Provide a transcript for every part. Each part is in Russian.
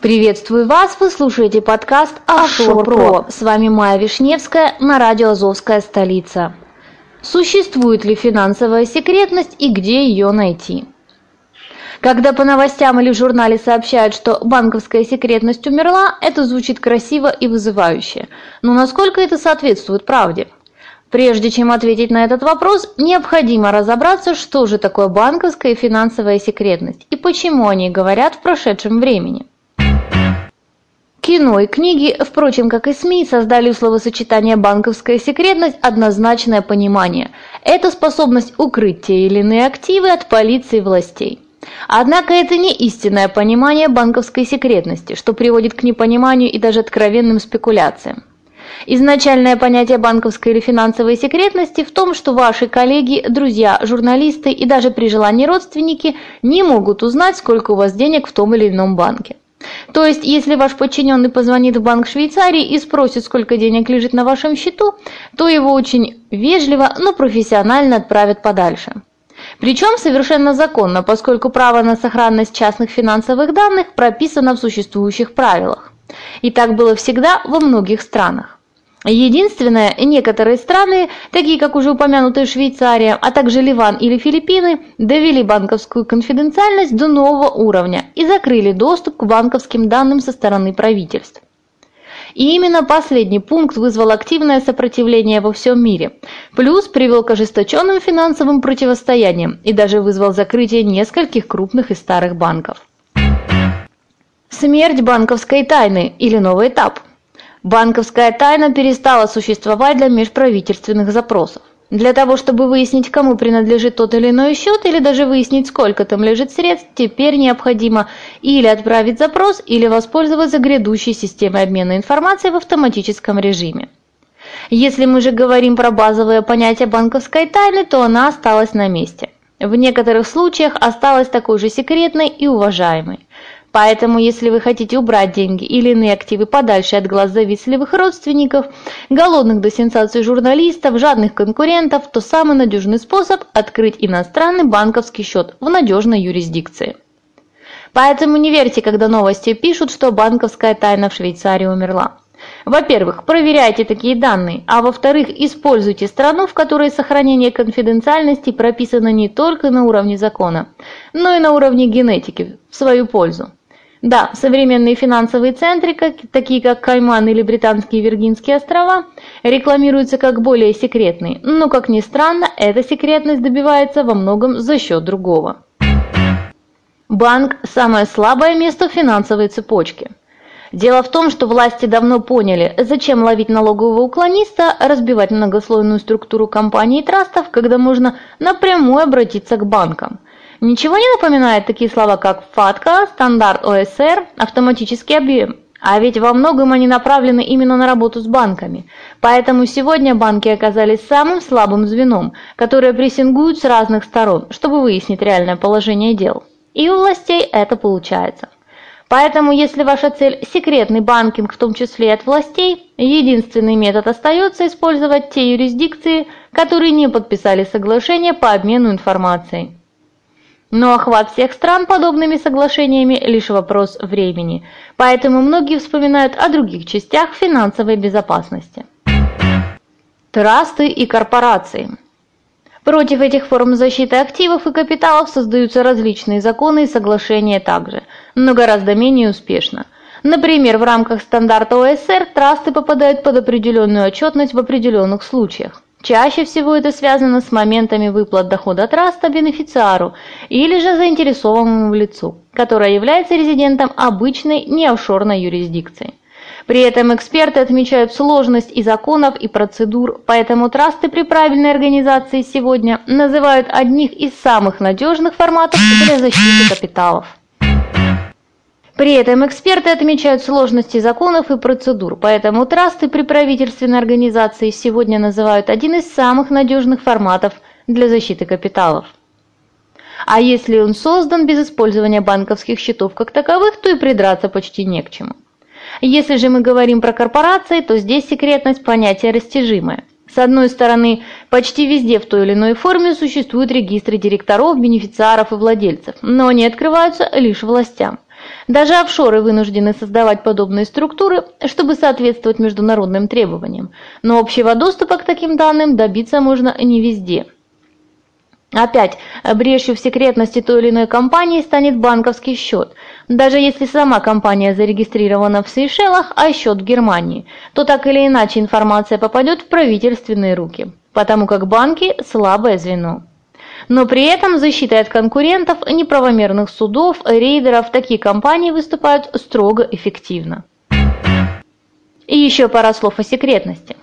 Приветствую вас, вы слушаете подкаст Offshore Pro. С вами Майя Вишневская на радио «Азовская столица». Существует ли финансовая секретность и где ее найти? Когда по новостям или в журнале сообщают, что банковская секретность умерла, это звучит красиво и вызывающе. Но насколько это соответствует правде? Прежде чем ответить на этот вопрос, необходимо разобраться, что же такое банковская и финансовая секретность и почему они говорят в прошедшем времени. Кино и книги, впрочем, как и СМИ, создали у словосочетания «банковская секретность» однозначное понимание. Это способность укрыть те или иные активы от полиции и властей. Однако это не истинное понимание банковской секретности, что приводит к непониманию и даже откровенным спекуляциям. Изначальное понятие банковской или финансовой секретности в том, что ваши коллеги, друзья, журналисты и даже при желании родственники не могут узнать, сколько у вас денег в том или ином банке. То есть, если ваш подчиненный позвонит в банк Швейцарии и спросит, сколько денег лежит на вашем счету, то его очень вежливо, но профессионально отправят подальше. Причем совершенно законно, поскольку право на сохранность частных финансовых данных прописано в существующих правилах. И так было всегда во многих странах. Единственное, некоторые страны, такие как уже упомянутая Швейцария, а также Ливан или Филиппины, довели банковскую конфиденциальность до нового уровня и закрыли доступ к банковским данным со стороны правительств. И именно последний пункт вызвал активное сопротивление во всем мире, плюс привел к ожесточенным финансовым противостояниям и даже вызвал закрытие нескольких крупных и старых банков. Смерть банковской тайны или новый этап – Банковская тайна перестала существовать для межправительственных запросов. Для того, чтобы выяснить, кому принадлежит тот или иной счет, или даже выяснить, сколько там лежит средств, теперь необходимо или отправить запрос, или воспользоваться грядущей системой обмена информацией в автоматическом режиме. Если мы же говорим про базовое понятие банковской тайны, то она осталась на месте. В некоторых случаях осталась такой же секретной и уважаемой. Поэтому, если вы хотите убрать деньги или иные активы подальше от глаз завистливых родственников, голодных до сенсаций журналистов, жадных конкурентов, то самый надежный способ – открыть иностранный банковский счет в надежной юрисдикции. Поэтому не верьте, когда новости пишут, что банковская тайна в Швейцарии умерла. Во-первых, проверяйте такие данные, а во-вторых, используйте страну, в которой сохранение конфиденциальности прописано не только на уровне закона, но и на уровне генетики в свою пользу. Да, современные финансовые центры, как, такие как Кайман или Британские Виргинские острова, рекламируются как более секретные, но, как ни странно, эта секретность добивается во многом за счет другого. Банк – самое слабое место в финансовой цепочке. Дело в том, что власти давно поняли, зачем ловить налогового уклониста, разбивать многослойную структуру компаний и трастов, когда можно напрямую обратиться к банкам – Ничего не напоминает такие слова, как ФАТКА, стандарт ОСР, автоматический объем. А ведь во многом они направлены именно на работу с банками. Поэтому сегодня банки оказались самым слабым звеном, которое прессингуют с разных сторон, чтобы выяснить реальное положение дел. И у властей это получается. Поэтому, если ваша цель – секретный банкинг, в том числе и от властей, единственный метод остается использовать те юрисдикции, которые не подписали соглашение по обмену информацией. Но охват всех стран подобными соглашениями – лишь вопрос времени, поэтому многие вспоминают о других частях финансовой безопасности. Трасты и корпорации Против этих форм защиты активов и капиталов создаются различные законы и соглашения также, но гораздо менее успешно. Например, в рамках стандарта ОСР трасты попадают под определенную отчетность в определенных случаях. Чаще всего это связано с моментами выплат дохода траста бенефициару или же заинтересованному лицу, которое является резидентом обычной неофшорной юрисдикции. При этом эксперты отмечают сложность и законов, и процедур, поэтому трасты при правильной организации сегодня называют одних из самых надежных форматов для защиты капиталов. При этом эксперты отмечают сложности законов и процедур, поэтому трасты при правительственной организации сегодня называют один из самых надежных форматов для защиты капиталов. А если он создан без использования банковских счетов как таковых, то и придраться почти не к чему. Если же мы говорим про корпорации, то здесь секретность понятие растяжимое. С одной стороны, почти везде в той или иной форме существуют регистры директоров, бенефициаров и владельцев, но они открываются лишь властям. Даже офшоры вынуждены создавать подобные структуры, чтобы соответствовать международным требованиям. Но общего доступа к таким данным добиться можно не везде. Опять, брешью в секретности той или иной компании станет банковский счет. Даже если сама компания зарегистрирована в Сейшелах, а счет в Германии, то так или иначе информация попадет в правительственные руки, потому как банки – слабое звено. Но при этом защитой от конкурентов, неправомерных судов, рейдеров такие компании выступают строго эффективно. И еще пара слов о секретности.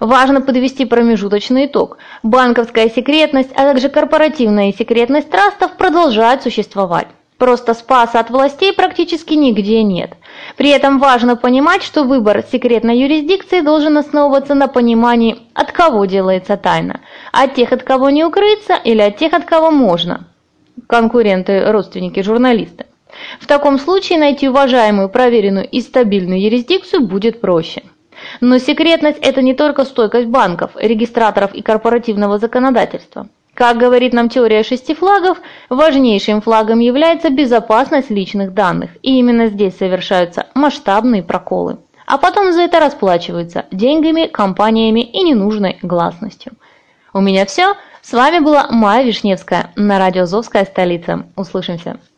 Важно подвести промежуточный итог. Банковская секретность, а также корпоративная секретность трастов продолжают существовать. Просто спаса от властей практически нигде нет. При этом важно понимать, что выбор секретной юрисдикции должен основываться на понимании, от кого делается тайна. От тех, от кого не укрыться, или от тех, от кого можно. Конкуренты, родственники, журналисты. В таком случае найти уважаемую, проверенную и стабильную юрисдикцию будет проще. Но секретность – это не только стойкость банков, регистраторов и корпоративного законодательства. Как говорит нам теория шести флагов, важнейшим флагом является безопасность личных данных, и именно здесь совершаются масштабные проколы. А потом за это расплачиваются деньгами, компаниями и ненужной гласностью. У меня все. С вами была Майя Вишневская на радио «Зовская столица». Услышимся.